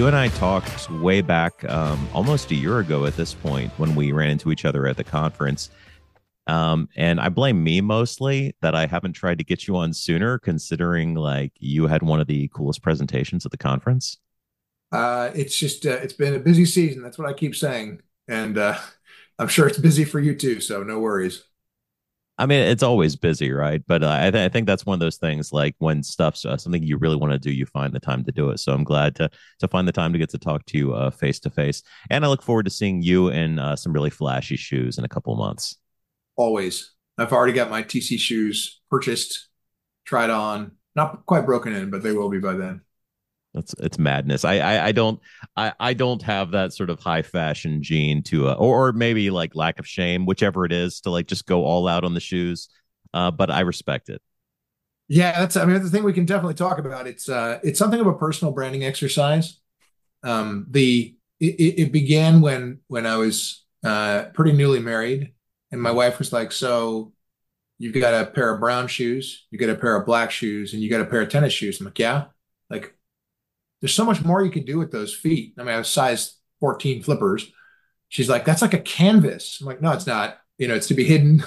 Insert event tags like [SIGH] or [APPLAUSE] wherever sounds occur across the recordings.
you and I talked way back, um, almost a year ago at this point, when we ran into each other at the conference. Um, and I blame me mostly that I haven't tried to get you on sooner, considering like you had one of the coolest presentations at the conference. Uh, it's just uh, it's been a busy season. That's what I keep saying, and uh, [LAUGHS] I'm sure it's busy for you too. So no worries. I mean, it's always busy, right? But uh, I, th- I, think that's one of those things. Like when stuff's uh, something you really want to do, you find the time to do it. So I'm glad to to find the time to get to talk to you face to face, and I look forward to seeing you in uh, some really flashy shoes in a couple months. Always, I've already got my TC shoes purchased, tried on, not quite broken in, but they will be by then. It's it's madness. I, I I, don't I I don't have that sort of high fashion gene to uh, or, or maybe like lack of shame, whichever it is, to like just go all out on the shoes. Uh, but I respect it. Yeah, that's I mean the thing we can definitely talk about. It's uh it's something of a personal branding exercise. Um the it, it began when when I was uh pretty newly married and my wife was like, So you've got a pair of brown shoes, you got a pair of black shoes, and you got a pair of tennis shoes. I'm like, Yeah. Like there's so much more you could do with those feet. I mean, I have size 14 flippers. She's like, that's like a canvas. I'm like, no, it's not. You know, it's to be hidden,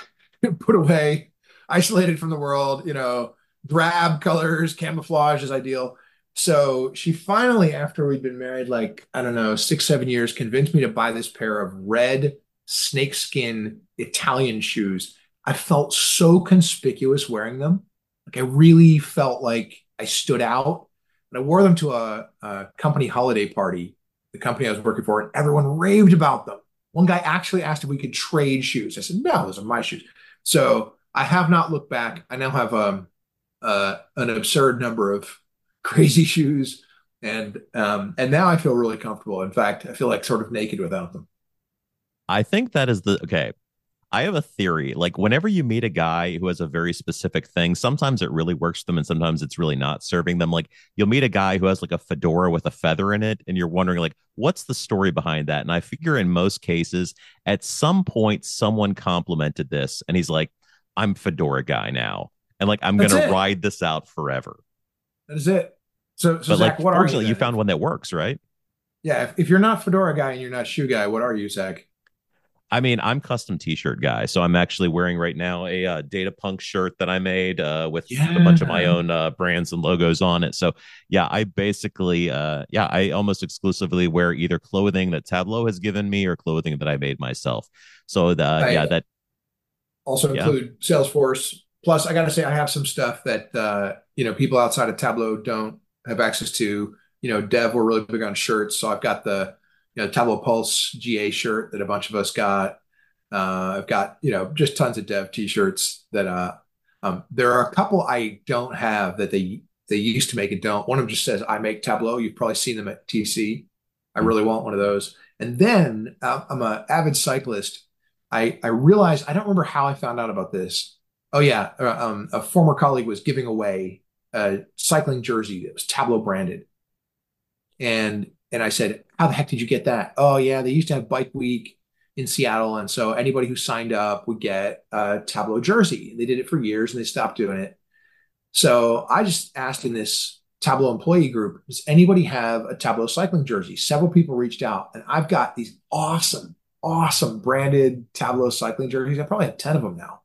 [LAUGHS] put away, isolated from the world. You know, drab colors, camouflage is ideal. So she finally, after we'd been married like, I don't know, six, seven years, convinced me to buy this pair of red snakeskin Italian shoes. I felt so conspicuous wearing them. Like I really felt like I stood out and I wore them to a, a company holiday party, the company I was working for, and everyone raved about them. One guy actually asked if we could trade shoes. I said, no, those are my shoes. So I have not looked back. I now have um, uh, an absurd number of [LAUGHS] crazy shoes, and um, and now I feel really comfortable. In fact, I feel like sort of naked without them. I think that is the okay. I have a theory. Like whenever you meet a guy who has a very specific thing, sometimes it really works for them and sometimes it's really not serving them. Like you'll meet a guy who has like a fedora with a feather in it and you're wondering like what's the story behind that? And I figure in most cases at some point someone complimented this and he's like I'm fedora guy now. And like I'm going to ride this out forever. That is it. So, so but Zach, like, what are you? You found one that works, right? Yeah. If, if you're not fedora guy and you're not shoe guy, what are you, Zach? I mean, I'm custom t-shirt guy, so I'm actually wearing right now a uh, Data Punk shirt that I made uh, with yeah. a bunch of my own uh, brands and logos on it. So yeah, I basically, uh, yeah, I almost exclusively wear either clothing that Tableau has given me or clothing that I made myself. So the, yeah, that also yeah. include Salesforce. Plus, I got to say, I have some stuff that uh, you know people outside of Tableau don't have access to. You know, Dev, we're really big on shirts, so I've got the you know Tableau Pulse GA shirt that a bunch of us got. Uh, I've got you know just tons of dev t-shirts that uh, um, there are a couple I don't have that they they used to make and don't. One of them just says I make Tableau. You've probably seen them at TC. I really want one of those. And then uh, I'm an avid cyclist. I I realized I don't remember how I found out about this. Oh yeah, uh, um, a former colleague was giving away a cycling jersey that was Tableau branded, and and I said, How the heck did you get that? Oh, yeah, they used to have Bike Week in Seattle. And so anybody who signed up would get a Tableau jersey. They did it for years and they stopped doing it. So I just asked in this Tableau employee group, does anybody have a Tableau cycling jersey? Several people reached out, and I've got these awesome, awesome branded Tableau cycling jerseys. I probably have 10 of them now.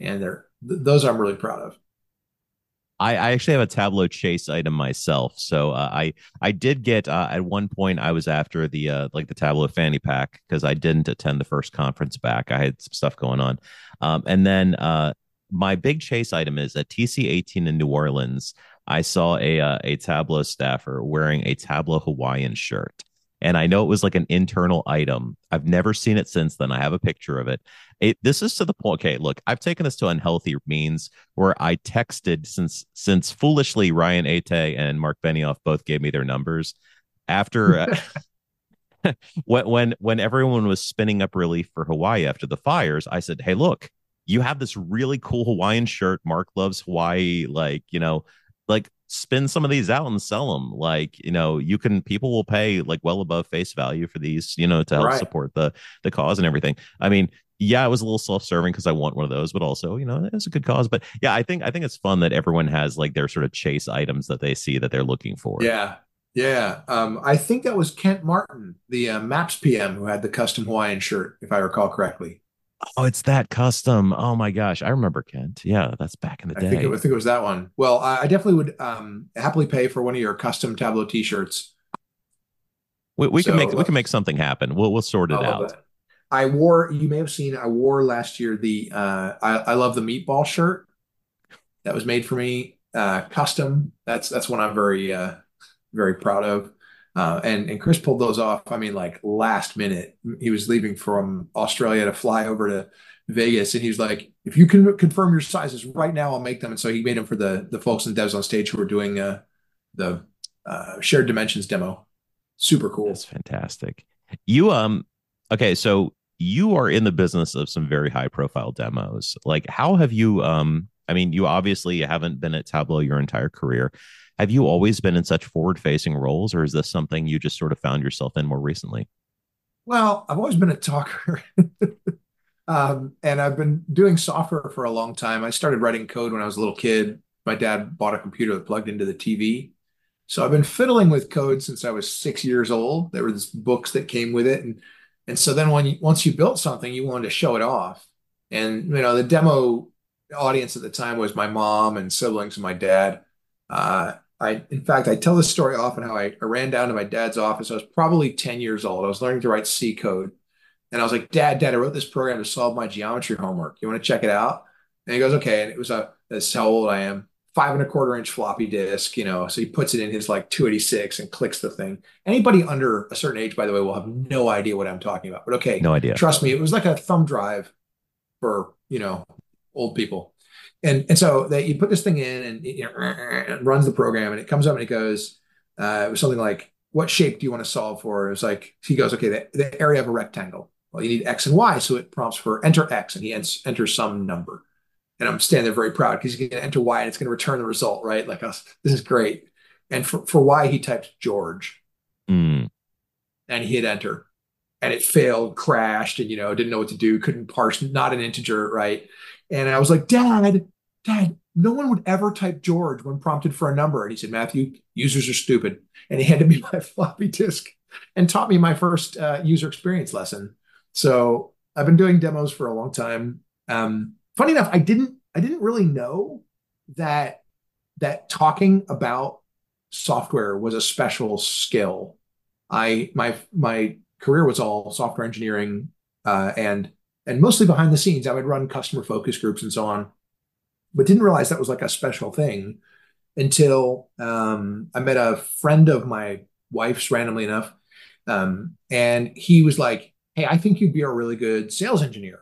And they're th- those I'm really proud of. I, I actually have a Tableau Chase item myself, so uh, I I did get uh, at one point I was after the uh, like the Tableau fanny pack because I didn't attend the first conference back. I had some stuff going on, um, and then uh, my big Chase item is at TC18 in New Orleans. I saw a uh, a Tableau staffer wearing a Tableau Hawaiian shirt, and I know it was like an internal item. I've never seen it since then. I have a picture of it. it. This is to the point. Okay, look, I've taken this to unhealthy means where I texted since since foolishly Ryan Aytay and Mark Benioff both gave me their numbers after. Uh, [LAUGHS] when when when everyone was spinning up relief for Hawaii after the fires, I said, "Hey, look, you have this really cool Hawaiian shirt. Mark loves Hawaii. Like, you know, like spin some of these out and sell them like you know you can people will pay like well above face value for these you know to help right. support the the cause and everything i mean yeah it was a little self-serving because i want one of those but also you know it's a good cause but yeah i think i think it's fun that everyone has like their sort of chase items that they see that they're looking for yeah Yeah, um, I think that was Kent Marten, the uh, Maps PM, who had the custom Hawaiian shirt, if I recall correctly. Oh, it's that custom. Oh my gosh, I remember Kent. Yeah, that's back in the I day. think it, I think it was that one. Well, I, I definitely would um, happily pay for one of your custom Tableau T-shirts. we, we can So make we uh, can make something happen. We'll we'll sort it love out. I wore. You may have seen. I wore last year the. Uh, I, I love the meatball shirt that was made for me, uh, custom. That's that's one I'm very uh, very proud of. Uh, and and Chris pulled those off. I mean, like last minute. He was leaving from Australia to fly over to Vegas, and he was like, "If you can confirm your sizes right now, I'll make them." And so he made them for the the folks and devs on stage who were doing uh, the uh, shared dimensions demo. Super cool. That's fantastic. You um okay, so you are in the business of some very high profile demos. Like how have you um I mean, you obviously haven't been at Tableau your entire career. Have you always been in such forward facing roles, or is this something you just sort of found yourself in more recently? Well, I've always been a talker. [LAUGHS] Um, and I've been doing software for a long time. I started writing code when I was a little kid. My dad bought a computer that plugged into the TV. So I've been fiddling with code since I was six years old. There were these books that came with it. And and so then when you once you built something, you wanted to show it off. And you know, the demo audience at the time was my mom and siblings and my dad. Uh, I, in fact, I tell this story often how I, I ran down to my dad's office. I was probably 10 years old. I was learning to write C code. And I was like, Dad, Dad, I wrote this program to solve my geometry homework. You want to check it out? And he goes, Okay. And it was a, that's how old I am, five and a quarter inch floppy disk, you know. So he puts it in his like 286 and clicks the thing. Anybody under a certain age, by the way, will have no idea what I'm talking about. But okay, No idea. trust me, it was like a thumb drive for, you know, old people. And and so that you put this thing in and you know, it runs the program and it comes up and it goes, uh, it was something like, what shape do you want to solve for? It was like, he goes, okay, the, the area of a rectangle. Well, you need X and Y. So it prompts for enter X and he ents- enters some number. And I'm standing there very proud because he's going to enter Y and it's going to return the result, right? Like, us, this is great. And for, for Y, he typed George Mm, and he hit enter and it failed, crashed, and you know, didn't know what to do, couldn't parse, not an integer, right? And I was like, Dad, Dad, no one would ever type George when prompted for a number. And he said, Matthew, users are stupid. And he [LAUGHS] handed me my [LAUGHS] floppy disk and taught me my first uh, user experience lesson. So I've been doing demos for a long time. Um, funny enough, I didn't I didn't really know that that talking about software was a special skill. I my my career was all software engineering uh, and and mostly behind the scenes. I would run customer focus groups and so on, but didn't realize that was like a special thing until um, I met a friend of my wife's randomly enough, um, and he was like, "Hey, I think you'd be a really good sales engineer."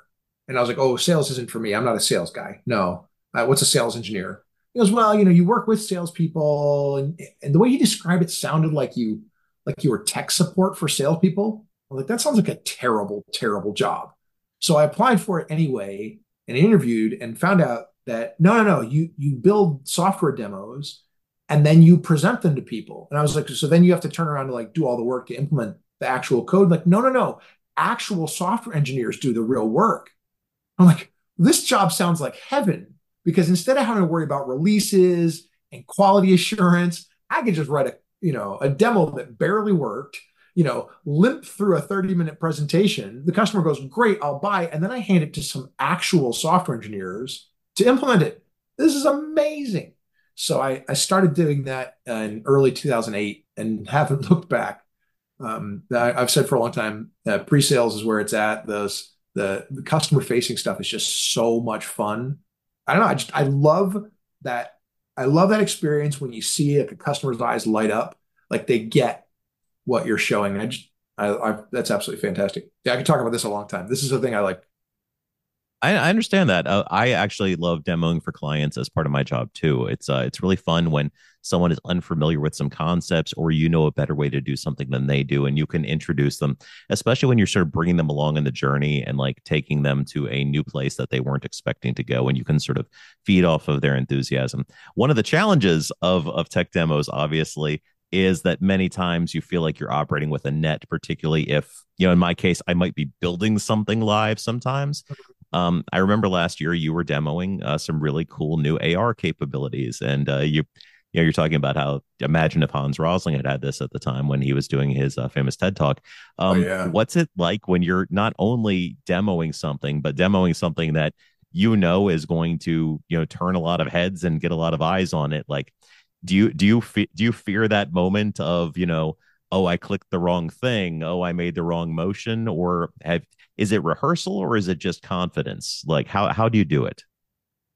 And I was like, "Oh, sales isn't for me. I'm not a sales guy. No, uh, what's a sales engineer?" He goes, "Well, you know, you work with salespeople," and and the way he described it sounded like you like you were tech support for salespeople. I'm like, that sounds like a terrible, terrible job. So I applied for it anyway and interviewed and found out that no, no, no, you you build software demos and then you present them to people. And I was like, so then you have to turn around to like do all the work to implement the actual code. Like, no, no, no. Actual software engineers do the real work. I'm like, this job sounds like heaven because instead of having to worry about releases and quality assurance, I could just write a you know a demo that barely worked you know limp through a 30 minute presentation the customer goes great i'll buy and then i hand it to some actual software engineers to implement it. This is amazing. So i, I started doing that in early 2008 and haven't [LAUGHS] looked back. Um, I, have said for a long time uh, pre-sales is where it's at. Those the, the customer facing stuff is just so much fun. I don't know i just i love that I love that experience when you see like a customer's eyes light up, like they get what you're showing. I just, I, I that's absolutely fantastic. Yeah, I could talk about this a long time. This is the thing I like. I, I understand that. Uh, I actually love demoing for clients as part of my job too. It's uh, it's really fun when someone is unfamiliar with some concepts, or you know a better way to do something than they do, and you can introduce them. Especially when you're sort of bringing them along in the journey and like taking them to a new place that they weren't expecting to go, and you can sort of feed off of their enthusiasm. One of the challenges of of tech demos, obviously, is that many times you feel like you're operating with a net, particularly if, you know, in my case, I might be building something live sometimes. Um, I remember last year you were demoing uh, some really cool new AR capabilities, and uh, you you know, you're talking about how imagine if Hans Rosling had had this at the time when he was doing his uh, famous TED talk. Oh, Um, yeah. What's it like when you're not only demoing something, but demoing something that you know is going to, you know, turn a lot of heads and get a lot of eyes on it? Like, do you do you fe- do you fear that moment of, you know, oh, I clicked the wrong thing, oh, I made the wrong motion, or have is it rehearsal or is it just confidence? Like, how how do you do it?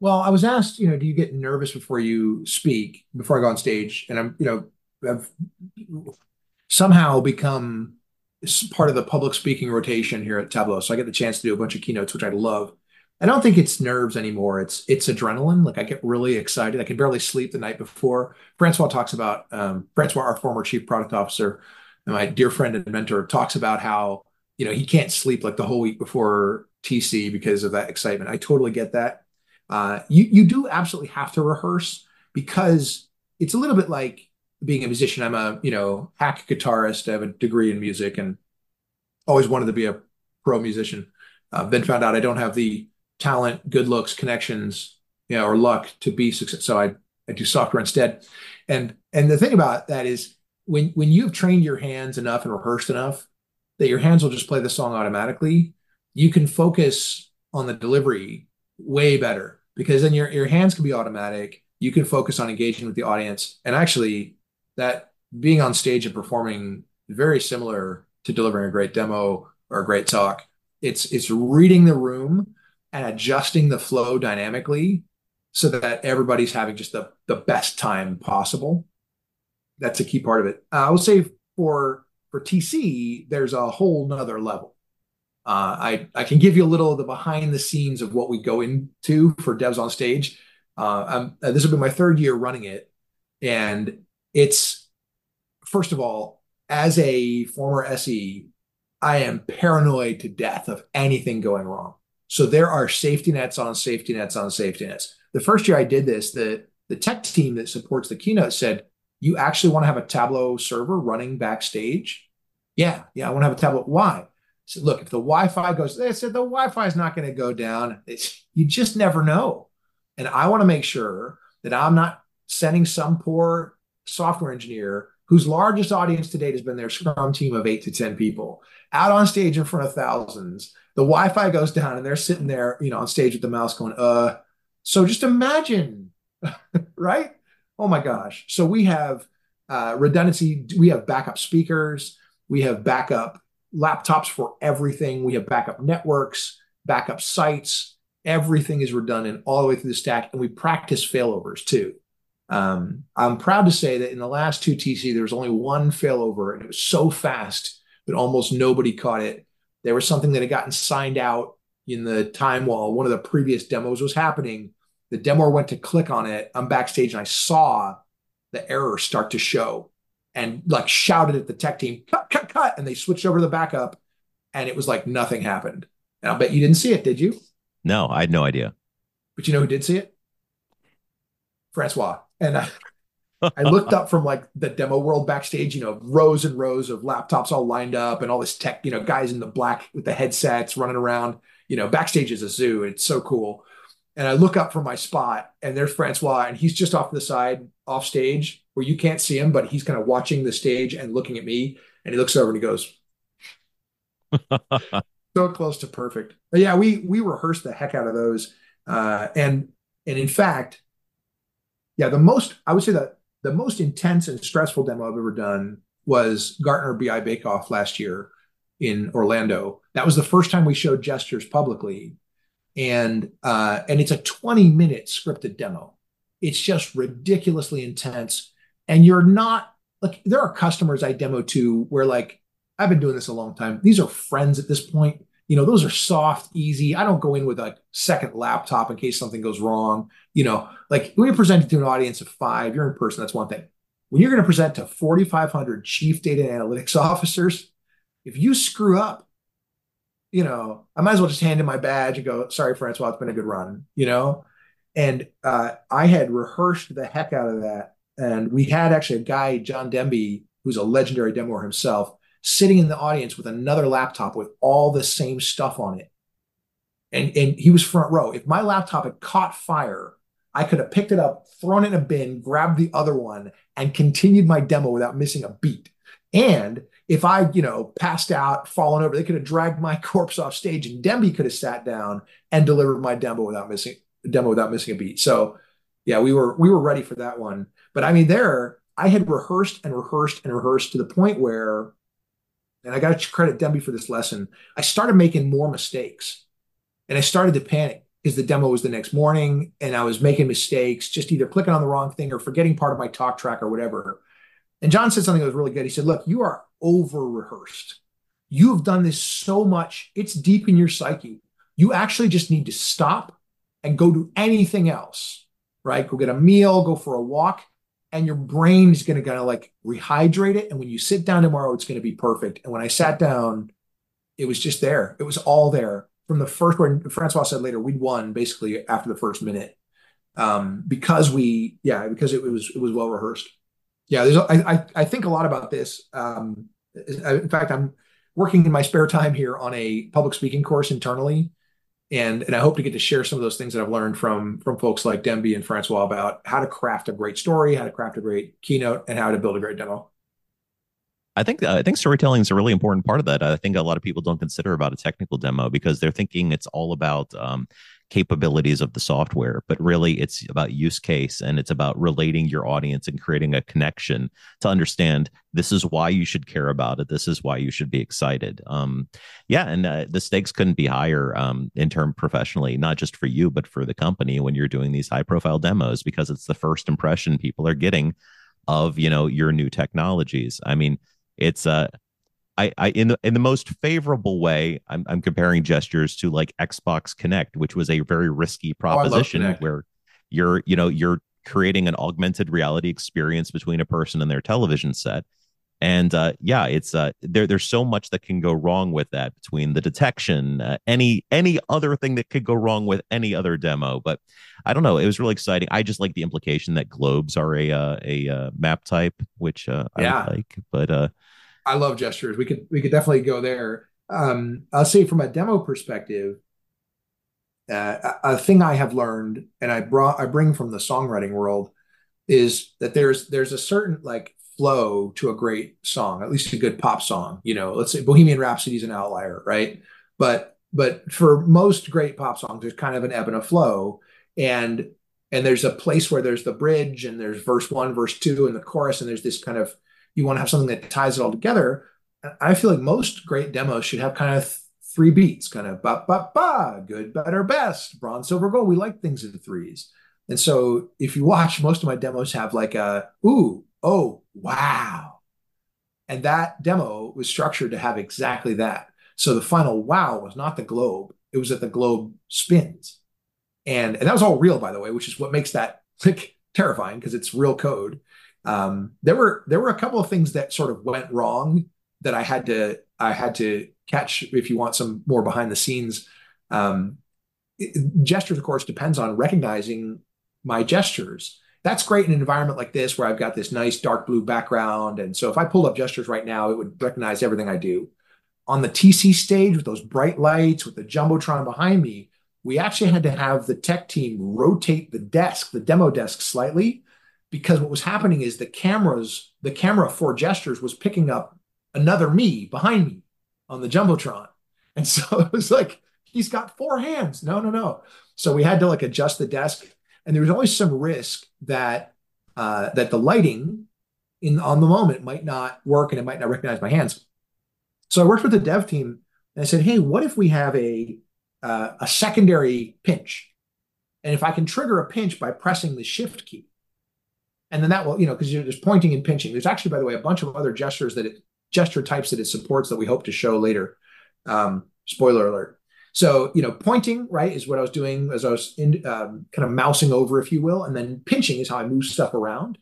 Well, I was asked, you know, do you get nervous before you speak, before I go on stage? And I'm, you know, I've somehow become part of the public speaking rotation here at Tableau. So I get the chance to do a bunch of keynotes, which I love. I don't think it's nerves anymore. It's it's adrenaline. Like I get really excited. I can barely sleep the night before. Francois talks about um, Francois, our former chief product officer, and my dear friend and mentor, talks about how you know he can't sleep like the whole week before TC because of that excitement. I totally get that. Uh, you you do absolutely have to rehearse because it's a little bit like being a musician. I'm a you know hack guitarist. I have a degree in music and always wanted to be a pro musician. Uh, then found out I don't have the talent, good looks, connections, you know, or luck to be successful. So I I do software instead. And and the thing about that is when when you've trained your hands enough and rehearsed enough that your hands will just play the song automatically, you can focus on the delivery way better because then your your hands can be automatic. You can focus on engaging with the audience. And actually that being on stage and performing very similar to delivering a great demo or a great talk. It's it's reading the room and adjusting the flow dynamically so that everybody's having just the the best time possible. That's a key part of it. Uh, I would say for for TC, there's a whole nother level. Uh, I I can give you a little of the behind the scenes of what we go into for devs on stage. Uh, uh, this will be my third year running it, and it's first of all, as a former SE, I am paranoid to death of anything going wrong. So there are safety nets on safety nets on safety nets. The first year I did this, the the tech team that supports the keynote said, "You actually want to have a Tableau server running backstage?" Yeah, yeah, I want to have a Tableau. Why? Said, look, if the Wi-Fi goes, they said the Wi-Fi is not going to go down. It's, you just never know, and I want to make sure that I'm not sending some poor software engineer whose largest audience to date has been their Scrum team of eight to ten people out on stage in front of thousands. The Wi-Fi goes down, and they're sitting there, you know, on stage with the mouse going, "Uh." So just imagine, [LAUGHS] right? Oh my gosh! So we have uh, redundancy. We have backup speakers. We have backup laptops for everything. We have backup networks, backup sites. Everything is redundant all the way through the stack, and we practice failovers too. Um, I'm proud to say that in the last two TC, there was only one failover, and it was so fast that almost nobody caught it. There was something that had gotten signed out in the time while one of the previous demos was happening. The demo went to click on it. I'm backstage and I saw the error start to show and like shouted at the tech team, cut, cut, cut. And they switched over to the backup and it was like nothing happened. And I'll bet you didn't see it, did you? No, I had no idea. But you know who did see it? Francois. And I, I looked up from like the demo world backstage, you know, rows and rows of laptops all lined up and all this tech, you know, guys in the black with the headsets running around. You know, backstage is a zoo. It's so cool. And I look up from my spot and there's Francois and he's just off the side, off stage where you can't see him, but he's kind of watching the stage and looking at me. And he looks over and he goes, [LAUGHS] so close to perfect. But yeah, we we rehearsed the heck out of those. Uh, and and in fact, yeah, the most I would say that the most intense and stressful demo I've ever done was Gartner BI Bake Off last year in Orlando. That was the first time we showed gestures publicly, and uh, and it's a 20 minute scripted demo. It's just ridiculously intense, and you're not like there are customers I demo to where like I've been doing this a long time. These are friends at this point. You know, those are soft, easy. I don't go in with a second laptop in case something goes wrong. You know, like when you're presenting to an audience of five, you're in person, that's one thing. When you're going to present to 4,500 chief data analytics [LAUGHS] officers, if you screw up, you know, I might as well just hand in my badge and go, sorry, Francois, it's been a good run, you know? And uh, I had rehearsed the heck out of that. And we had actually a guy, John Demby, who's a legendary demoer himself, sitting in the audience with another laptop with all the same stuff on it. And, and he was front row. If my laptop had caught fire I could have picked it up, thrown it in a bin, grabbed the other one, and continued my demo without missing a beat. And if I, you know, passed out, fallen over, they could have dragged my [LAUGHS] corpse off stage, and Demby could have sat down and delivered my demo without missing demo without missing a beat. So, yeah, we were we were ready for that one. But I mean, there I had rehearsed and rehearsed and rehearsed to the point where, and I got to credit Demby for this lesson. I started making more mistakes, and I started to panic because the demo was the next morning, and I was making mistakes, just either clicking on the wrong thing or forgetting part of my talk track or whatever. And John said something that was really good. He said, Look, you are over rehearsed. You have done this so much, it's deep in your psyche. You actually just need to stop and go do anything else, right? Go get a meal, go for a walk, and your brain is going to kind of like rehydrate it. And when you sit down tomorrow, it's going to be perfect. And when I sat down, it was just there. It was all there from the first word. Francois said later, we'd won basically after the first minute um, because we, yeah, because it was it was well rehearsed yeah, there's I, I think a lot about this. Um, in fact, I'm working in my spare time here on a public speaking course internally, and and I hope to get to share some of those things that I've learned from from folks like Demby and Francois about how to craft a great story, how to craft a great keynote, and how to build a great demo. I think I think storytelling is a really important part of that. I think a lot of people don't consider about a technical demo because they're thinking it's all about um, capabilities of the software, but really it's about use case and it's about relating your audience and creating a connection to understand this is why you should care about it. This is why you should be excited. Um, yeah, and uh, the stakes couldn't be higher um, in term professionally, not just for you, but for the company when you're doing these high profile demos because it's the first impression people are getting of you know your new technologies. I mean, it's uh I, I in the in the most favorable way, I'm, I'm comparing gestures to like Xbox Kinect, which was a very risky oh, proposition oh, where you're you know you're creating an augmented reality experience between a person and their television set. And uh, yeah, it's uh, there. There's so much that can go wrong with that between the detection, uh, any any other thing that could go wrong with any other demo. But I don't know. It was really exciting. I just like the implication that globes are a uh, a uh, map type, which uh, yeah. I like. But uh, I love gestures. We could we could definitely go there. Um, I'll say from a demo perspective, uh, a, a thing I have learned, and I brought I bring from the songwriting world, is that there's there's a certain like flow to a great song, at least a good pop song. You know, let's say Bohemian Rhapsody is an outlier, right? But but for most great pop songs, there's kind of an ebb and a flow, and and there's a place where there's the bridge and there's verse one, verse two, and the chorus, and there's this kind of you want to have something that ties it all together. I feel like most great demos should have kind of three beats, kind of ba ba ba, good, better, best, bronze, silver, gold. We like things in threes. And so if you watch, most of my demos have like a ooh, oh, wow. And that demo was structured to have exactly that. So the final wow was not the globe, it was that the globe spins. And, and that was all real, by the way, which is what makes that like terrifying because it's real code. Um, there were there were a couple of things that sort of went wrong that I had to I had to catch. If you want some more behind the scenes, um, gestures, of course, depends on recognizing my gestures. That's great in an environment like this where I've got this nice dark blue background, and so if I pulled up gestures right now, it would recognize everything I do. On the TC stage with those bright lights, with the jumbotron behind me, we actually had to have the tech team rotate the desk, the demo desk, slightly because what was happening is the cameras, the camera for gestures was picking up another me behind me on the jumbotron, and so [LAUGHS] it was like he's got four hands. No, no, no. So we had to like adjust the desk, and there was always some risk that uh, that the lighting in on the moment might not work and it might not recognize my hands. So I worked with the dev team and I said, "Hey, what if we have a uh, a secondary pinch, and if I can trigger a pinch by pressing the shift key?" and then that will you know because there's pointing and pinching there's actually by the way a bunch of other gestures that it gesture types that it supports that we hope to show later um, spoiler alert so you know pointing right is what i was doing as i was in, um, kind of mousing over if you will and then pinching is how i move stuff around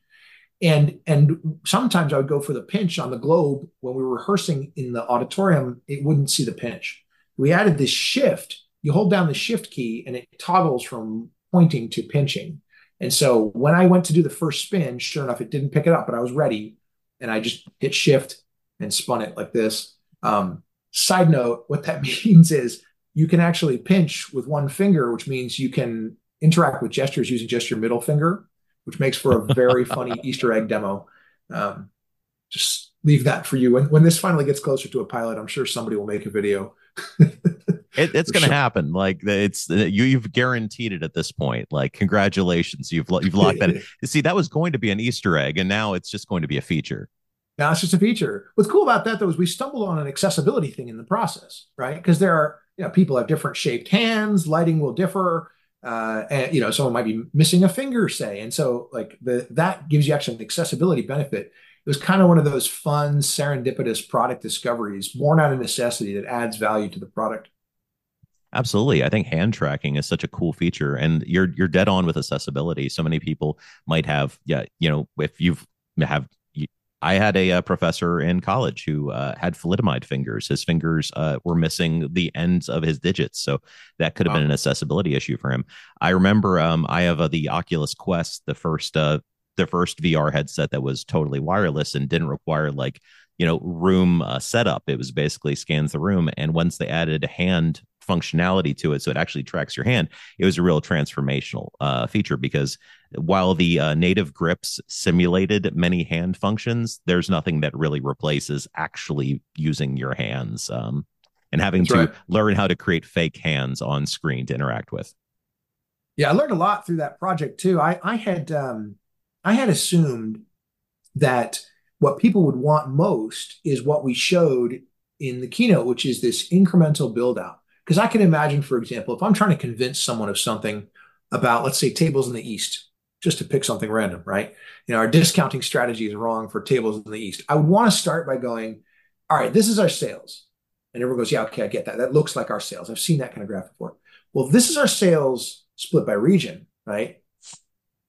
and and sometimes i would go for the pinch on the globe when we were rehearsing in the auditorium it wouldn't see the pinch we added this shift you hold down the shift key and it toggles from pointing to pinching and so when I went to do the first spin, sure enough, it didn't pick it up, but I was ready. And I just hit shift and spun it like this. Um, side note, what that [LAUGHS] means is you can actually pinch with one finger, which means you can interact with gestures using just your middle finger, which makes for a very [LAUGHS] funny Easter egg demo. Um, just leave that for you. When when this finally gets closer to a pilot, I'm sure somebody will make a video. [LAUGHS] it, it's going to sure. happen. Like it's you you've guaranteed it at this point. Like congratulations, you've you've [LAUGHS] locked that. In. See, that was going to be an Easter egg, and now it's just going to be a feature. Now it's just a feature. What's cool about that though is we stumbled on an accessibility thing in the process, right? Because there are you know people have different shaped hands, lighting will differ. Uh, and you know, someone might be missing a finger, say, and so like the that gives you actually an accessibility benefit it was kind of one of those fun serendipitous product discoveries born out of necessity that adds value to the product Absolutely. I think hand tracking is such a cool feature and you're you're dead on with accessibility. So many people might have yeah, you know, if you've have I had a, a, professor in college who uh, had thalidomide fingers. His fingers uh, were missing the ends of his digits, so that could have wow. been an accessibility issue for him. I remember um, I have uh, the Oculus Quest, the first uh, the first VR headset that was totally wireless and didn't require like you know room uh, setup. It was basically scans the room, and once they added hand functionality to it, so it actually tracks your hand, it was a real transformational uh, feature because while the uh, native grips simulated many hand functions, there's nothing that really replaces actually using your hands. Um, and having That's to right. learn how to create fake hands on screen to interact with. Yeah, I learned a lot through that project too. I I had um, I had assumed that what people would want most is what we showed in the keynote, which is this incremental build out. Because I can imagine, for example, if I'm trying to convince someone of something about, let's say, tables in the East, just to pick something random, right? You know, our discounting strategy is wrong for tables in the East. I would want to start by going, all right, this is our sales. And everyone goes, yeah, okay, I get that. That looks like our sales. I've seen that kind of graph before. Well, this is our sales split by region, right?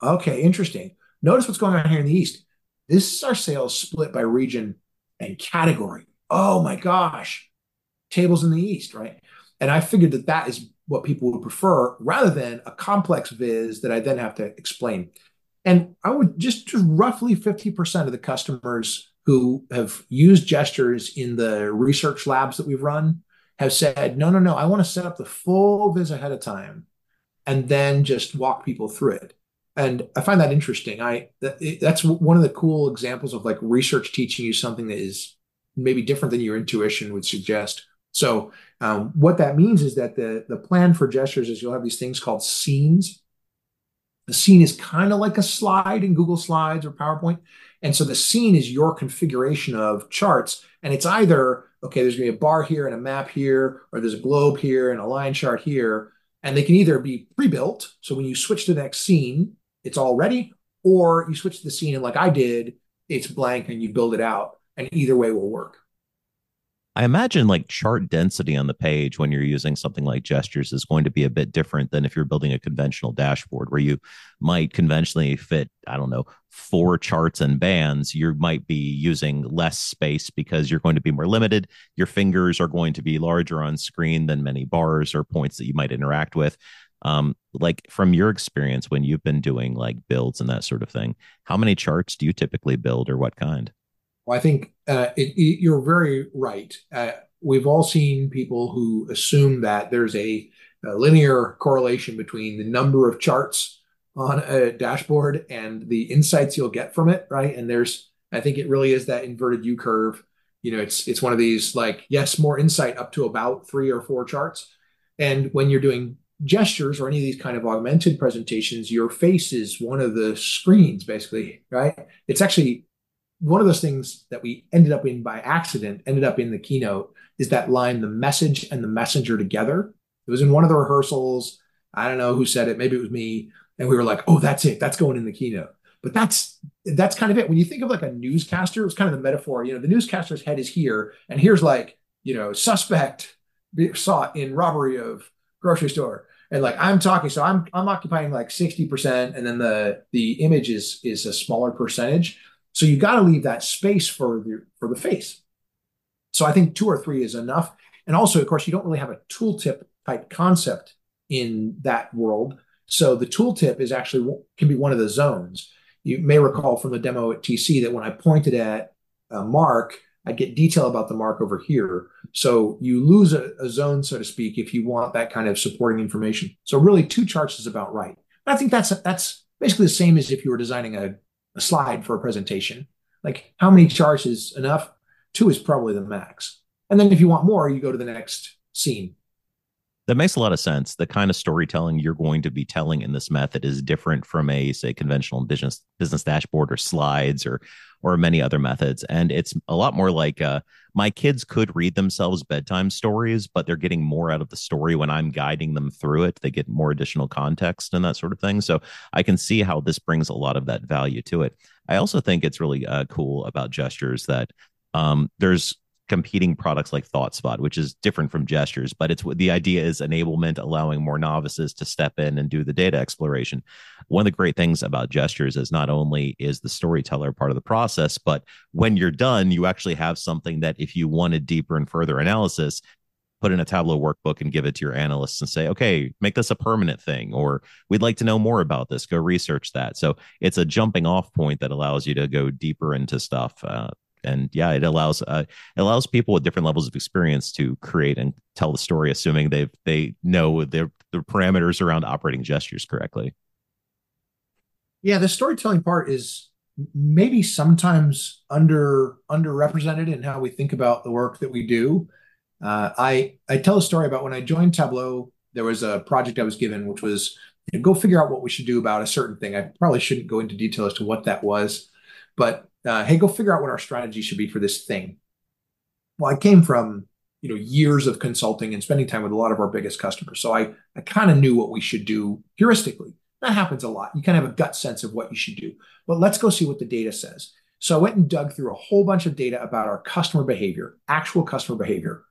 Okay, interesting. Notice what's going on here in the East. This is our sales split by region and category. Oh my gosh, tables in the East, right? And I figured that that is what people would prefer rather than a complex viz that I then have to explain. And I would just, just roughly 50% of the customers who have used gestures in the research labs that we've run have said, no, no, no, I want to set up the full viz ahead of time and then just walk people through it and I find that interesting. I that, that's one of the cool examples of like research teaching you something that is maybe different than your intuition would suggest. So um, what that means is that the the plan for gestures is you'll have these things called scenes. The scene is kind of like a slide in Google Slides or PowerPoint, and so the scene is your configuration of charts, and it's either okay, there's going to be a bar here and a map here, or there's a globe here and a line chart here, and they can either be pre-built. So when you switch to the next scene, it's all ready, or you switch to the scene and like I did, it's blank and you build it out. And either way will work. I imagine like chart density on the page when you're using something like gestures is going to be a bit different than if you're building a conventional dashboard where you might conventionally fit, I don't know, four charts and bands. You might be using less space because you're going to be more limited. Your fingers are going to be larger on screen than many bars or points that you might interact with um like from your experience when you've been doing like builds and that sort of thing how many charts do you typically build or what kind well i think uh, it, it, you're very right. Uh, we've all seen people who assume that there's a, a, linear correlation between the number of charts on a dashboard and the insights you'll get from it right? And there's i think it really is that inverted u curve. You know it's it's one of these like yes more insight up to about three or four charts. And when you're doing gestures or any of these kind of augmented presentations, your face is one of the screens, basically, right? It's actually one of those things that we ended up in by accident, ended up in the keynote, is that line, the message and the messenger together. It was in one of the rehearsals. I don't know who said it. Maybe it was me. And we were like, oh, that's it. That's going in the keynote. But that's that's kind of it. When you think of like a newscaster, it's kind of the metaphor. You know, the newscaster's head is here, and here's like, you know, suspect sought in robbery of grocery store and like i'm talking so i'm i'm occupying like 60% and then the the image is is a smaller percentage so you got to leave that space for the for the face so i think two or three is enough and also of course you don't really have a tooltip type concept in that world so the tooltip is actually can be one of the zones you may recall from the demo at tc that when i pointed at uh, mark I'd get detail about the mark over here. So you lose a, a, zone, so to speak, if you want that kind of supporting information. So really, two charts is about right. And I think that's that's basically the same as if you were designing a, a slide for a presentation. Like how many charts is enough? Two is probably the max. And then if you want more, you go to the next scene that makes a lot of sense. The kind of storytelling you're going to be telling in this method is different from a say conventional business business dashboard or slides or or many other methods. And it's a lot more like uh, my kids could read themselves bedtime stories, but they're getting more out of the story when I'm guiding them through it. They get more additional context and that sort of thing. So I can see how this brings a lot of that value to it. I also think it's really uh, cool about gestures that um, there's competing products like ThoughtSpot, which is different from gestures, but it's the idea is enablement, allowing more novices to step in and do the data exploration. One of the great things about gestures is not only is the storyteller part of the process, but when you're done, you actually have something that if you wanted deeper and further analysis, put in a Tableau workbook and give it to your analysts and say, okay, make this a permanent thing, or we'd like to know more about this. Go research that. So it's a jumping off point that allows you to go deeper into stuff. Uh, and yeah, it allows uh, it allows people with different levels of experience to create and tell the story, assuming they they know their the parameters around operating gestures correctly. Yeah, the storytelling part is maybe sometimes under underrepresented in how we think about the work that we do. Uh, I I tell a story about when I joined Tableau. There was a project I was given, which was you know, go figure out what we should do about a certain thing. I probably shouldn't go into detail as to what that was, but uh, hey, go figure out what our strategy should be for this thing. Well, I came from you know years of consulting and spending time with a lot of our biggest customers, so I I kind of knew what we should do heuristically. That happens a lot. You kind of have a gut sense of what you should do. But let's go see what the data says. So I went and dug through a whole bunch of data about our customer behavior, actual customer behavior.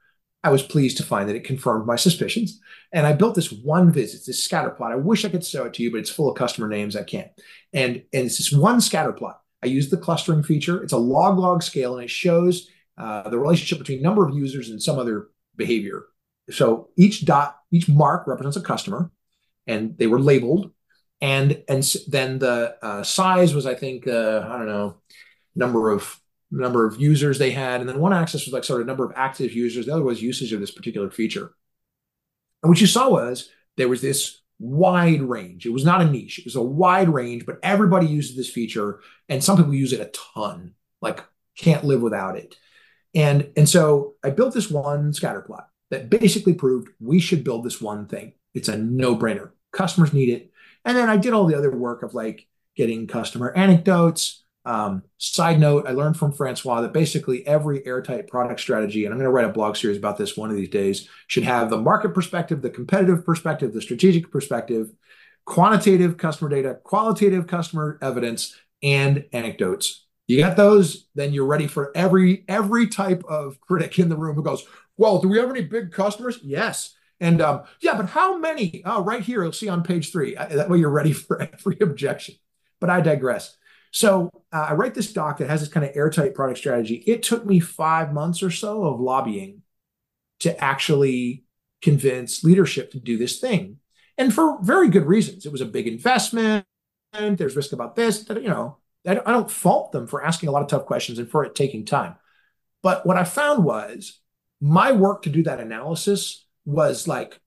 I was pleased to find that it confirmed my suspicions. And I built this one visit, this scatter plot. I wish I could show it to you, but it's full of customer names. I can't. And, and it's this one scatter plot. I use the clustering feature. It's a log log scale and it shows uh, the relationship between number of users and some other behavior. So each dot, each mark represents a customer, and they were labeled. And and then the uh, size was, I think, uh, I don't know, number of number of users they had, and then one axis was like sort of number of active users. The other was usage of this particular feature. And what you saw was there was this wide range. It was not a niche. It was a wide range, but everybody uses this feature, and some people use it a ton. Like can't live without it. And and so I built this one scatter plot that basically proved we should build this one thing. It's a no-brainer. Customers need it. And then I did all the other work of like getting customer anecdotes, um, side note, I learned from Francois that basically every airtight product strategy, and I'm going to write a blog series about this one of these days, should have the market perspective, the competitive perspective, the strategic perspective, quantitative customer data, qualitative customer evidence, and anecdotes. You got those, then you're ready for every every type of critic in the room who goes, "Well, do we have any big customers?" Yes. And um, yeah, but how many? Oh, right here, you'll see on page three. That way, you're ready [LAUGHS] for every objection. But I digress. So uh, I write this doc that has this kind of airtight product strategy. It took me five months or so of lobbying to actually convince leadership to do this thing. And for very good reasons. It was a big investment. And there's risk about this. You know, I don't fault them for asking a lot of tough questions and for it taking time. But what I found was my work to do that analysis was like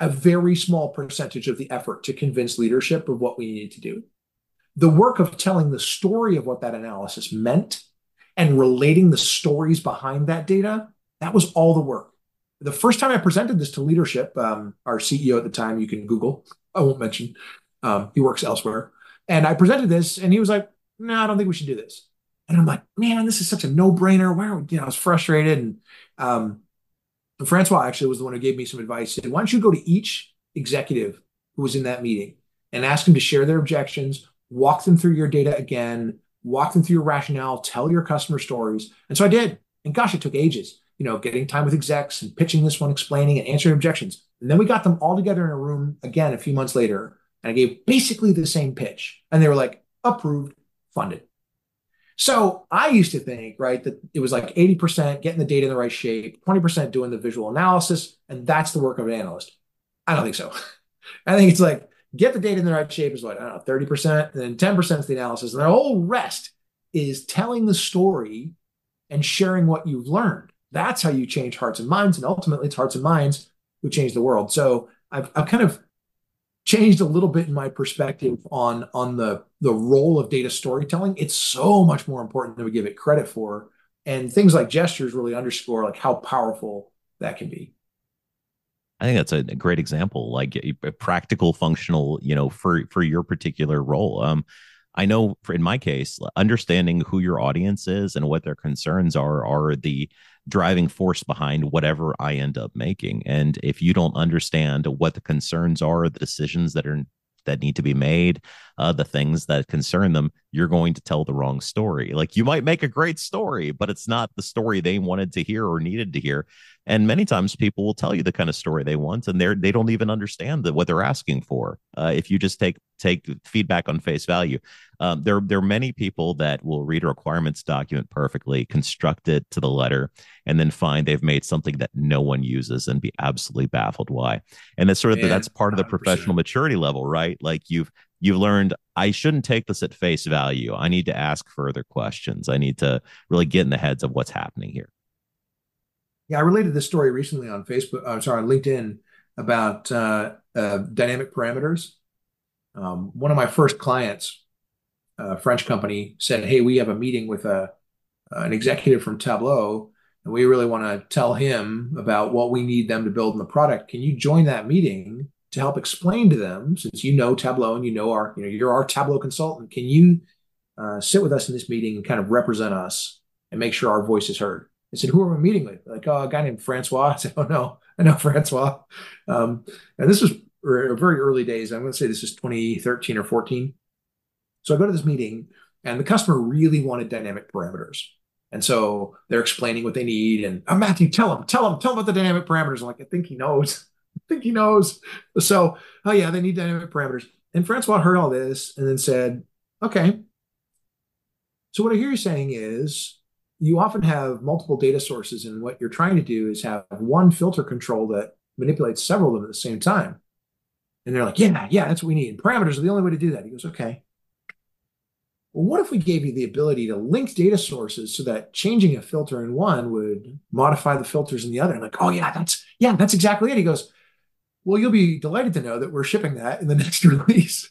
a very small percentage of the effort to convince leadership of what we needed to do the work of telling the story of what that analysis meant and relating the stories behind that data, that was all the work. The first time I presented this to leadership, um, our CEO at the time, you can Google, I won't mention, um, he works elsewhere. And I presented this, and he was like, No, I don't think we should do this. And I'm like, Man, this is such a no brainer. Why are we, you know, I was frustrated. And um, Francois actually was the one who gave me some advice. He said, Why don't you go to each executive who was in that meeting and ask them to share their objections walk them through your data again, walk them through your rationale, tell your customer stories. And so I did. And gosh, it took ages, you know, getting time with execs and pitching this one, explaining and answering objections. And then we got them all together in a room again a few months later. And I gave basically the same pitch. And they were like, approved, funded. So I used to think, right, that it was like 80% getting the data in the right shape, 20% doing the visual analysis, and that's the work of an analyst. I don't think so. [LAUGHS] I think it's like get the data in the right shape is what, I don't know, 30%, and then 10% is the analysis. And the whole rest is telling the story and sharing what you've learned. That's how you change hearts and minds. And ultimately, it's hearts and minds who change the world. So I've, I've kind of changed a little bit in my perspective on on the the role of data storytelling. It's so much more important than we give it credit for, and things like gestures really underscore like how powerful that can be. I think that's a, great example, like a practical, functional, you know, for for your particular role. Um, I know for in my case, understanding who your audience is and what their concerns are are the driving force behind whatever I end up making. And if you don't understand what the concerns are, the decisions that are that need to be made, uh, the things that concern them, you're going to tell the wrong story. Like you might make a great story, but it's not the story they wanted to hear or needed to hear. And many times people will tell you the kind of story they want, and they're they don't even understand the, what they're asking for. Uh, if you just take take feedback on face value, um, there there are many people that will read a requirements document perfectly, construct it to the letter, and then find they've made something that no one uses and be absolutely baffled why. And that's sort of the, that's part of the professional maturity level, right? Like you've you've learned I shouldn't take this at face value. I need to ask further questions. I need to really get in the heads of what's happening here. Yeah, I related this story recently on Facebook. I'm uh, sorry, LinkedIn about uh, uh, dynamic parameters. Um, one of my first clients, a French company, said, "Hey, we have a meeting with a an executive from Tableau, and we really want to tell him about what we need them to build in the product. Can you join that meeting to help explain to them, since you know Tableau and you know our, you know, you're our Tableau consultant, can you uh, sit with us in this meeting and kind of represent us and make sure our voice is heard? I said, who are we meeting with? Like, oh, a guy named Francois. [LAUGHS] I said, oh no, I know Francois. Um, and this was very early days. I'm going to say this is 2013 or 14. So I go to this meeting and the customer really wanted dynamic parameters. And so they're explaining what they need. And oh, Matthew, tell him, tell him, tell him about the dynamic parameters. I'm like, I think he knows. Think he knows. So, oh yeah, they need dynamic parameters. And Francois heard all this and then said, okay. So what I hear you saying is you often have multiple data sources, and what you're trying to do is have one filter control that manipulates several of them at the same time. And they're like, yeah, yeah, that's what we need. And parameters are the only way to do that. He goes, okay. Well, what if we gave you the ability to link data sources so that changing a filter in one would modify the filters in the other? And like, oh yeah, that's yeah, that's exactly it. He goes, well, you'll be delighted to know that we're shipping that in the [LAUGHS] next release.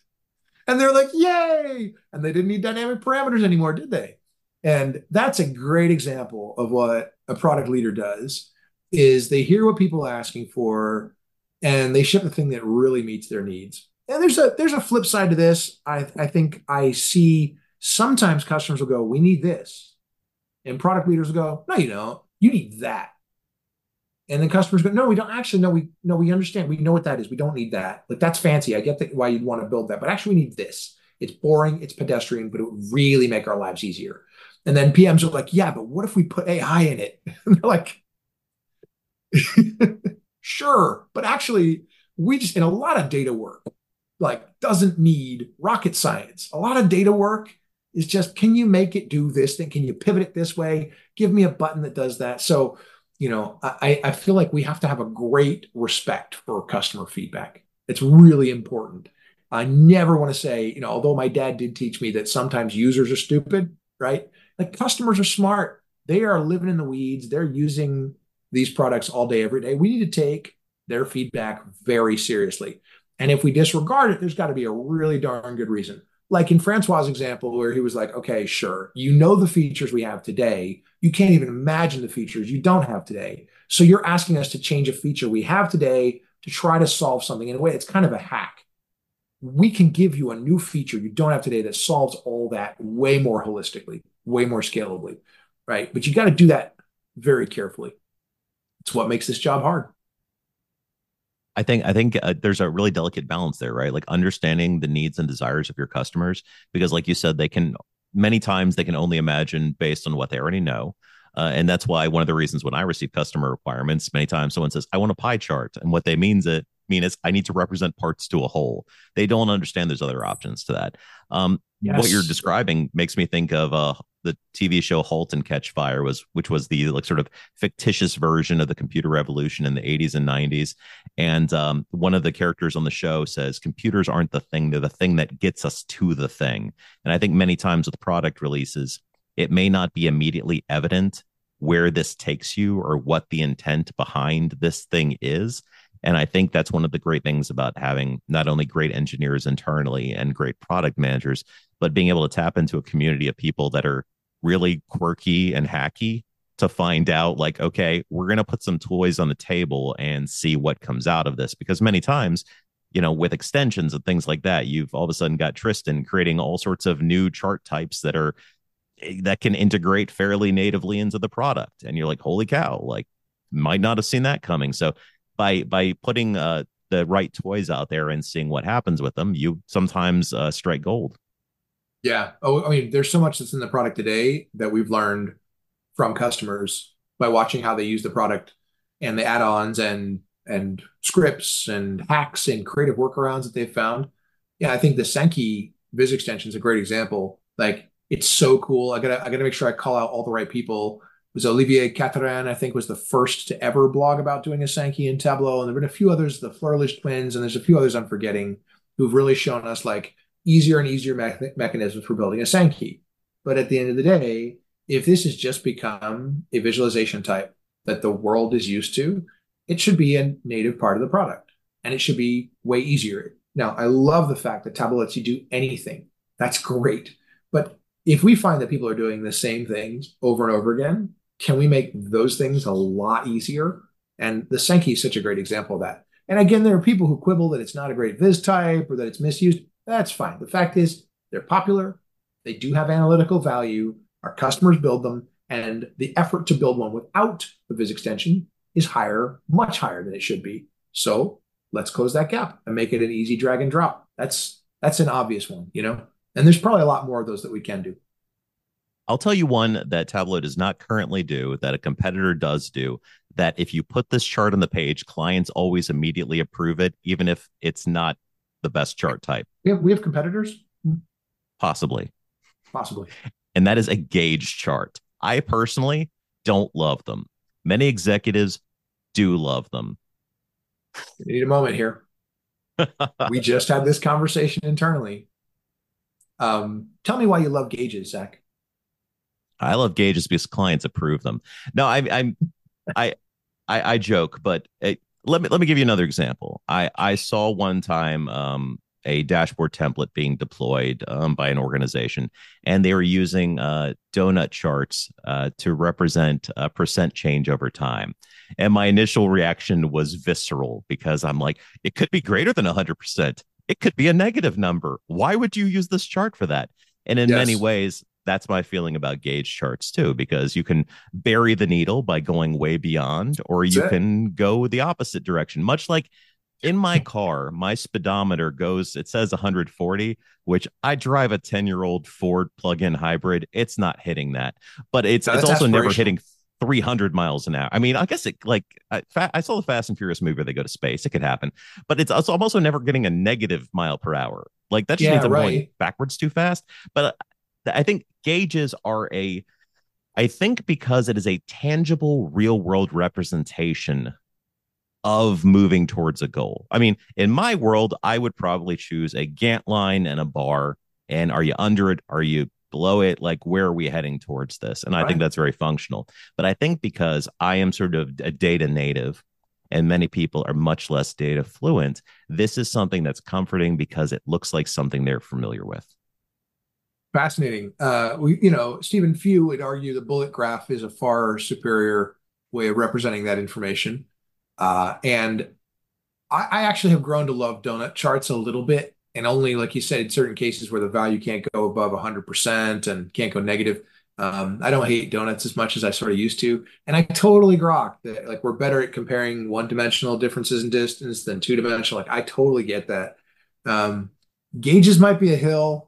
And they're like, yay! And they didn't need dynamic parameters anymore, did they? And that's a great example of what a product leader does is they hear what people are asking for and they ship the thing that really meets their needs. And there's a there's a flip side to this. I, I think I see sometimes customers will go, we need this. And product leaders will go, no, you don't. You need that. And then customers go, no, we don't actually know. We no, we understand. We know what that is. We don't need that. Like that's fancy. I get why you'd want to build that, but actually we need this. It's boring, it's pedestrian, but it would really make our lives easier. And then PMs are like, yeah, but what if we put AI in it? [LAUGHS] And they're like, [LAUGHS] sure, but actually, we just in a lot of data work, like doesn't need rocket science. A lot of data work is just, can you make it do this thing? Can you pivot it this way? Give me a button that does that. So you know, I, I feel like we have to have a great respect for customer feedback. It's really important. I never want to say, you know, although my dad did teach me that sometimes users are stupid, right? Like customers are smart. They are living in the weeds. They're using these products all day, every day. We need to take their feedback very seriously. And if we disregard it, there's got to be a really darn good reason like in Francois' example, where he was like, okay, sure, you know the features we have today. You can't even imagine the features you don't have today. So you're asking us to change a feature we have today to try to solve something in a way it's kind of a hack. We can give you a new feature you don't have today that solves all that way more holistically, way more scalably, right? But you got to do that very carefully. It's what makes this job hard. I think I think uh, there's a really delicate balance there, right? Like understanding the needs and desires of your customers, because like you said, they can many times they can only imagine based on what they already know. Uh, and that's why one of the reasons when I receive customer requirements, many times someone says, "I want a pie chart," and what they means it mean is I need to represent parts to a whole. They don't understand there's other options to that. Um, yes. What you're describing makes me think of uh, the TV show *Halt and Catch Fire* was, which was the like sort of fictitious version of the computer revolution in the 80s and 90s. And um, one of the characters on the show says, "Computers aren't the thing; they're the thing that gets us to the thing." And I think many times with product releases, it may not be immediately evident where this takes you or what the intent behind this thing is. And I think that's one of the great things about having not only great engineers internally and great product managers, but being able to tap into a community of people that are really quirky and hacky to find out like okay we're going to put some toys on the table and see what comes out of this. Because many times you know with extensions and things like that you've all of a sudden got tristan creating all sorts of new chart types that are eh, that can integrate fairly natively into the product. And you're like holy cow like might not have seen that coming. So by by putting uh the right toys out there and seeing what happens with them you sometimes uh, strike gold yeah. Oh, I mean, there's so much that's in the product today that we've learned from customers by watching how they use the product and the add-ons and and scripts and hacks and creative workarounds that they've found. Yeah, I think the Sankey Viz extension is a great example. Like it's so cool. I gotta I gotta make sure I call out all the right people. Was Olivier Catherin, I think, was the first to ever blog about doing a Sankey in Tableau, and there've been a few others, the Flerlage twins, and there's a few others I'm forgetting who've really shown us like easier and easier me- mechanisms for building a Sankey. But at the end of the day, if this has just become a visualization type that the world is used to, it should be a native part of the product and it should be way easier. Now, I love the fact that Tableau lets you do anything. That's great. But if we find that people are doing the same things over and over again, can we make those things a lot easier? And the Sankey is such a great example of that. And again, there are people who quibble that it's not a great viz type or that it's misused. That's fine. The fact is, they're popular. They do have analytical value. Our customers build them, and the effort to build one without the Viz extension is higher, much higher than it should be. So let's close that gap and make it an easy drag and drop. That's that's an obvious one, you know. And there's probably a lot more of those that we can do. I'll tell you one that Tableau does not currently do that a competitor does do. That if you put this chart on the page, clients always immediately approve it, even if it's not the best chart type. We have, we have competitors? Possibly. Possibly. And that is a gauge chart. I personally don't love them. Many executives do love them. Need a moment here. [LAUGHS] we just had this conversation internally. Um, tell me why you love gauges, Zach. I love gauges because clients approve them. No, I, I'm, I, I, I joke, but it, let me let me give you another example. I I saw one time um, a dashboard template being deployed um, by an organization, and they were using uh, donut charts uh, to represent a percent change over time. And my initial reaction was visceral because I'm like, it could be greater than 100%. It could be a negative number. Why would you use this chart for that? And in yes. many ways, that's my feeling about gauge charts too, because you can bury the needle by going way beyond, or you can go the opposite direction. Much like in my car, my speedometer goes, it says 140, which I drive a 10 year old Ford plug in hybrid. It's not hitting that, but it's, no, it's also never hitting 300 miles an hour. I mean, I guess it like I, I, saw the Fast and Furious movie where they go to space. It could happen, but it's also I'm also never getting a negative mile per hour. Like that just yeah, means I'm right. going backwards too fast. But I think gauges are a, I think because it is a tangible real world representation of moving towards a goal. I mean, in my world, I would probably choose a Gantt line and a bar. And are you under it? Are you below it? Like, where are we heading towards this? And I right. think that's very functional. But I think because I am sort of a data native and many people are much less data fluent, this is something that's comforting because it looks like something they're familiar with fascinating. Uh, we, you know, Stephen Few would argue the bullet graph is a far superior way of representing that information. Uh, and I, I, actually have grown to love donut charts a little bit, and only like you said, in certain cases where the value can't go above 100% and can't go negative. Um, I don't hate donuts as much as I sort of used to, and I totally grok that. Like we're better at comparing one-dimensional differences in distance than two-dimensional. Like I totally get that. Um, gauges might be a hill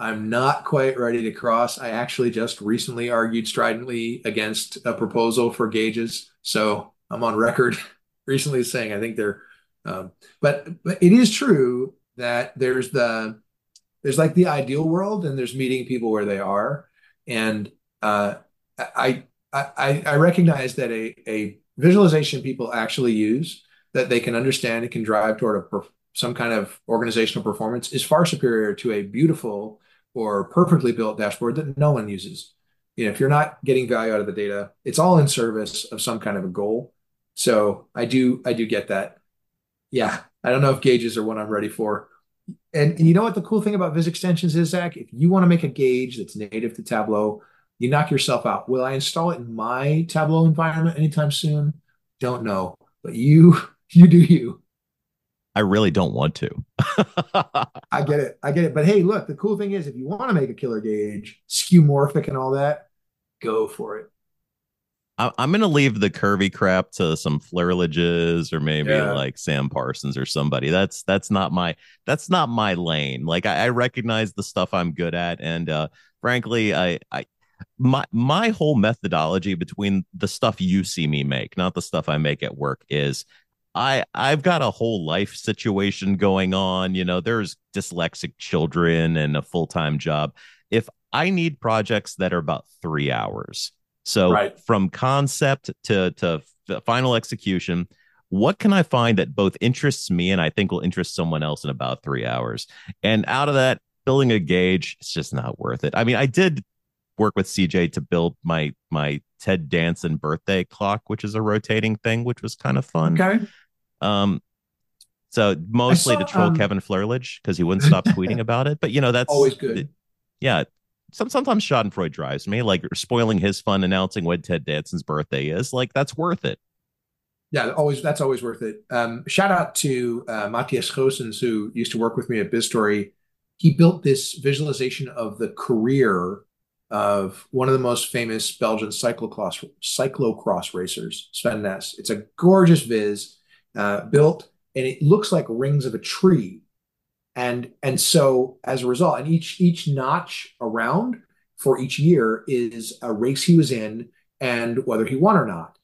I'm not quite ready to cross. I actually just recently argued stridently against a proposal for gauges. So I'm on record [LAUGHS] recently saying I think they're, um, but, but it is true that there's the, there's like the ideal world and there's meeting people where they are. And uh, I, I, I recognize that a, a visualization people actually use that they can understand and can drive toward a some kind of organizational performance is far superior to a beautiful or perfectly built dashboard that no one uses. You know, if you're not getting value out of the data, it's all in service of some kind of a goal. So I do I do get that. Yeah, I don't know if gauges are what I'm ready for. And, and you know what the cool thing about Viz extensions is, Zach? If you want to make a gauge that's native to Tableau, you knock yourself out. Will I install it in my Tableau environment anytime soon? Don't know, but you [LAUGHS] you do you. I really don't want to. [LAUGHS] I get it. I get it. But hey, look, the cool thing is if you want to make a killer gauge, skeuomorphic and all that, go for it. I'm going to leave the curvy crap to some Flerlages or maybe yeah. like Sam Parsons or somebody. That's that's not my that's not my lane. Like I, I recognize the stuff I'm good at, and uh, frankly, I I my my whole methodology between the stuff you see me make, not the stuff I make at work, is I I've got a whole life situation going on. You know, there's dyslexic children and a full time job. If I need projects that are about three hours so right. from concept to to final execution, what can I find that both interests me and I think will interest someone else in about three hours? And out of that, building a gauge, it's just not worth it. I mean, I did work with CJ to build my my Ted Danson birthday clock, which is a rotating thing, which was kind of fun. Okay. Um, so mostly saw, to troll um, Kevin Flerlage because he wouldn't stop tweeting [LAUGHS] about it. But you know, that's always good. yeah, some, sometimes Schadenfreude drives me, like spoiling his fun announcing when Ted Danson's birthday is. Like that's worth it. Yeah, always that's always worth it. Um, shout out to uh, Matthias Goossens, who used to work with me at BizStory. He built this visualization of the career of one of the most famous Belgian cyclocross cyclocross racers, Sven Nys. It's a gorgeous viz uh, built, and it looks like rings of a tree. And and so as a result and each each notch around for each year is a race he was in and whether he won or not.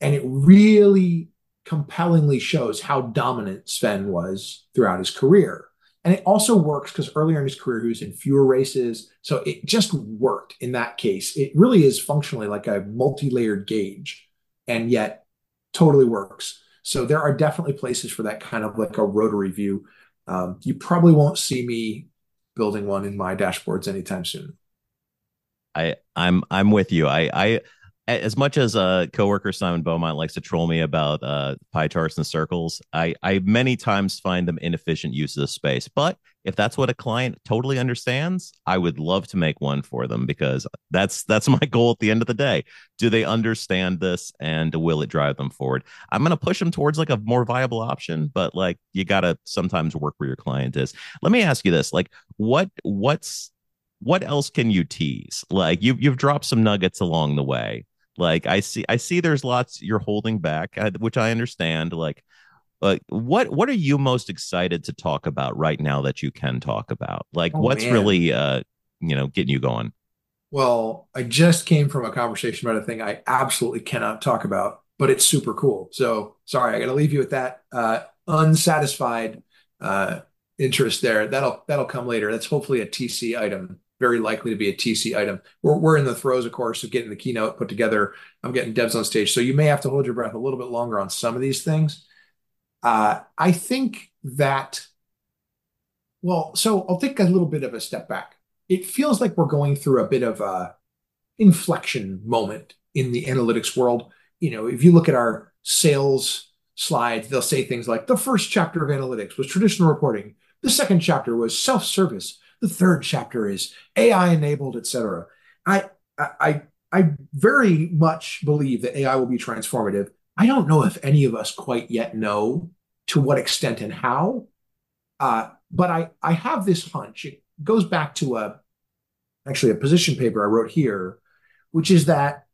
And it really compellingly shows how dominant Sven was throughout his career and it also works because earlier in his career he was in fewer races so it just worked in that case it really is functionally like a multi-layered gauge and yet totally works so there are definitely places for that kind of like a rotary view um, you probably won't see me building one in my dashboards anytime soon. I I'm I'm with you. I I as much as a uh, coworker Simon Beaumont likes to troll me about uh, pie charts and circles, I, I many times find them inefficient uses of space. But if that's what a client totally understands, I would love to make one for them because that's that's [LAUGHS] my goal at the end of the day. Do they understand this and will it drive them forward? I'm going to push them towards like a more viable option, but like you got to sometimes work where your client is. Let me ask you this: like what what's what else can you tease? Like you you've dropped some nuggets along the way like I see, I see. There's lots you're holding back, uh, which I understand. Like, what what are you most excited to talk about right now that you can talk about? Like, oh, what's man. really uh, you know, getting you going? Well, I just came from a conversation about a thing I absolutely cannot talk about, but it's super cool. So sorry, I got to leave you with that uh, unsatisfied uh, interest there. That'll that'll come later. That's hopefully a TC item very likely to be a TC item. We're, we're in the throes, of course, of getting the keynote put together. I'm getting devs on stage. So you may have to hold your breath a little bit longer on some of these things. Uh, I think that, well, so I'll take a little bit of a step back. It feels like we're going through a bit of a inflection moment in the analytics world. You know, if you look at our sales slides, they'll say things like the first chapter of analytics was traditional reporting. The second chapter was self-service. The third chapter is AI enabled, etc. I, I, I very much believe that AI will be transformative. I don't know if any of us quite yet know to what extent and how, uh, but I, I have this hunch. It goes back to a actually a position paper I wrote here, which is that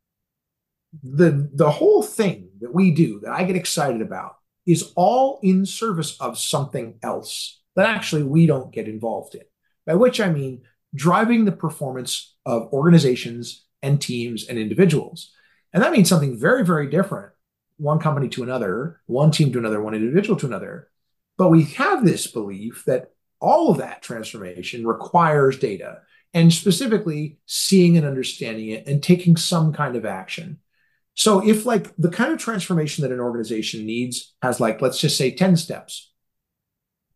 the the whole thing that we do that I get excited about is all in service of something else that actually we don't get involved in by which I mean driving the performance of organizations and teams and individuals. And that means something very, very different one company to another, one team to another, one individual to another. But we have this belief that all of that transformation requires data and specifically seeing and understanding it and taking some kind of action. So if like the kind of transformation that an organization needs has like let's just say 10 steps.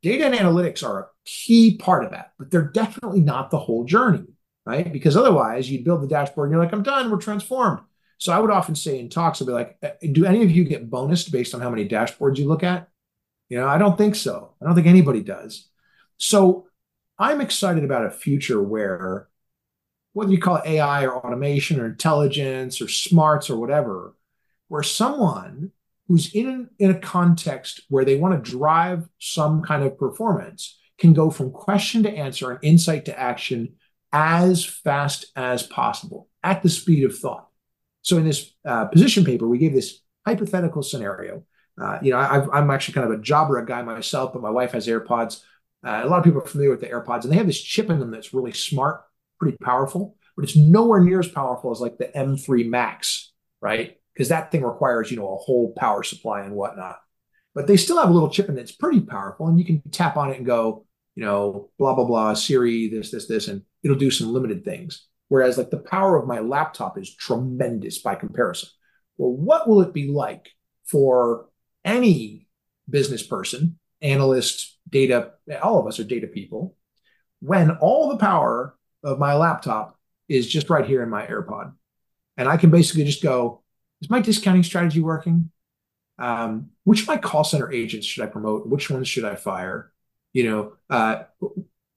Data and analytics are a key part of that, but they're definitely not the whole journey. right? Because otherwise, you'd build the dashboard and you're like, I'm done, we're transformed. So I would often say in talks, I'd be like, uh, do any of you get bonused based on how many dashboards you look at? You know, I don't think so. I don't think anybody does. So I'm excited about a future where whether you call it AI or automation or intelligence or smarts or whatever, where someone who's in, in a context where they want to drive some kind of performance can go from question to answer and insight to action as fast as possible at the speed of thought. So in this uh, position paper, we gave this hypothetical scenario. Uh, you know, i am actually kind of a Jabra guy myself, but my wife has AirPods. Uh, a lot of people are familiar with the AirPods, and they have this chip in them that's really smart, pretty powerful, but it's nowhere near as powerful as like the M3 Max, right? Because that thing requires, you know, a whole power supply and whatnot. But they still have a little chip in that's pretty powerful, and you can tap on it and go, you know, blah blah blah, Siri, this this this, and it'll do some limited things. Whereas like the power of my laptop is tremendous by comparison. Well, what will it be like for any business person, analyst, data, all of us are data people, when all the power of my laptop is just right here in my AirPod. And I can basically just go, is my discounting strategy working? Um, which of my call center agents should I promote? Which ones should I fire? You know, uh,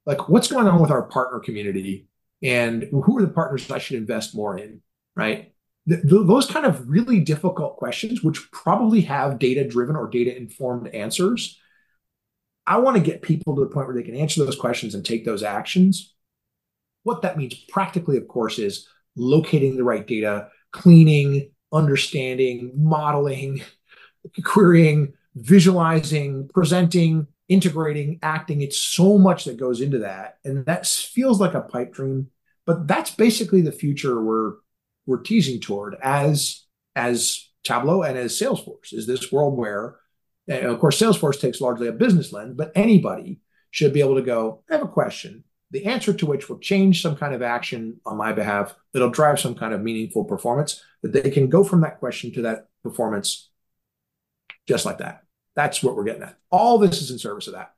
like what's going on with our partner community and who are the partners I should invest more in, right? Th- those kind of really difficult questions, which probably have data driven or data informed answers. I want to get people to the point where they can answer those questions and take those actions. What that means practically, of course, is locating the right data, cleaning, understanding, modeling, querying, visualizing, presenting, integrating, acting. It's so much that goes into that. And that feels like a pipe dream, but that's basically the future we're we're teasing toward as as Tableau and as Salesforce is this world where of course Salesforce takes largely a business lens, but anybody should be able to go, I have a question, the answer to which will change some kind of action on my behalf that'll drive some kind of meaningful performance, that they can go from that question to that performance just like that. That's what we're getting at. All this is in service of that.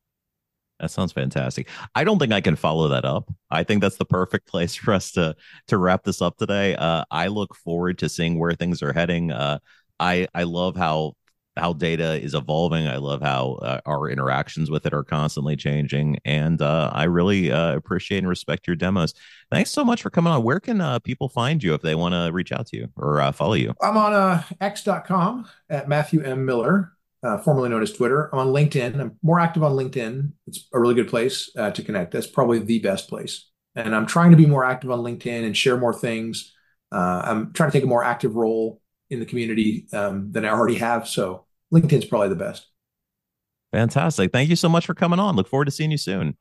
That sounds fantastic. I don't think I can follow that up. I think that's the perfect [LAUGHS] place for us to to wrap this up today. Uh, I look forward to seeing where things are heading. Uh, I I love how how data is evolving. I love how uh, our interactions with it are constantly changing, and uh, I really uh, appreciate and respect your demos. Thanks so much for coming on. Where can uh, people find you if they want to reach out to you or uh, follow you? I'm on uh, x.com at Matthew M Miller uh, formerly known as Twitter. I'm on LinkedIn. I'm more active on LinkedIn. It's a really good place to connect. That's probably the best place. And I'm trying to be more active on LinkedIn and share more things. I'm trying to take a more active role in the community um, than I already have. So LinkedIn's probably the best. Fantastic. Thank you so much for coming on. Look forward to seeing you soon.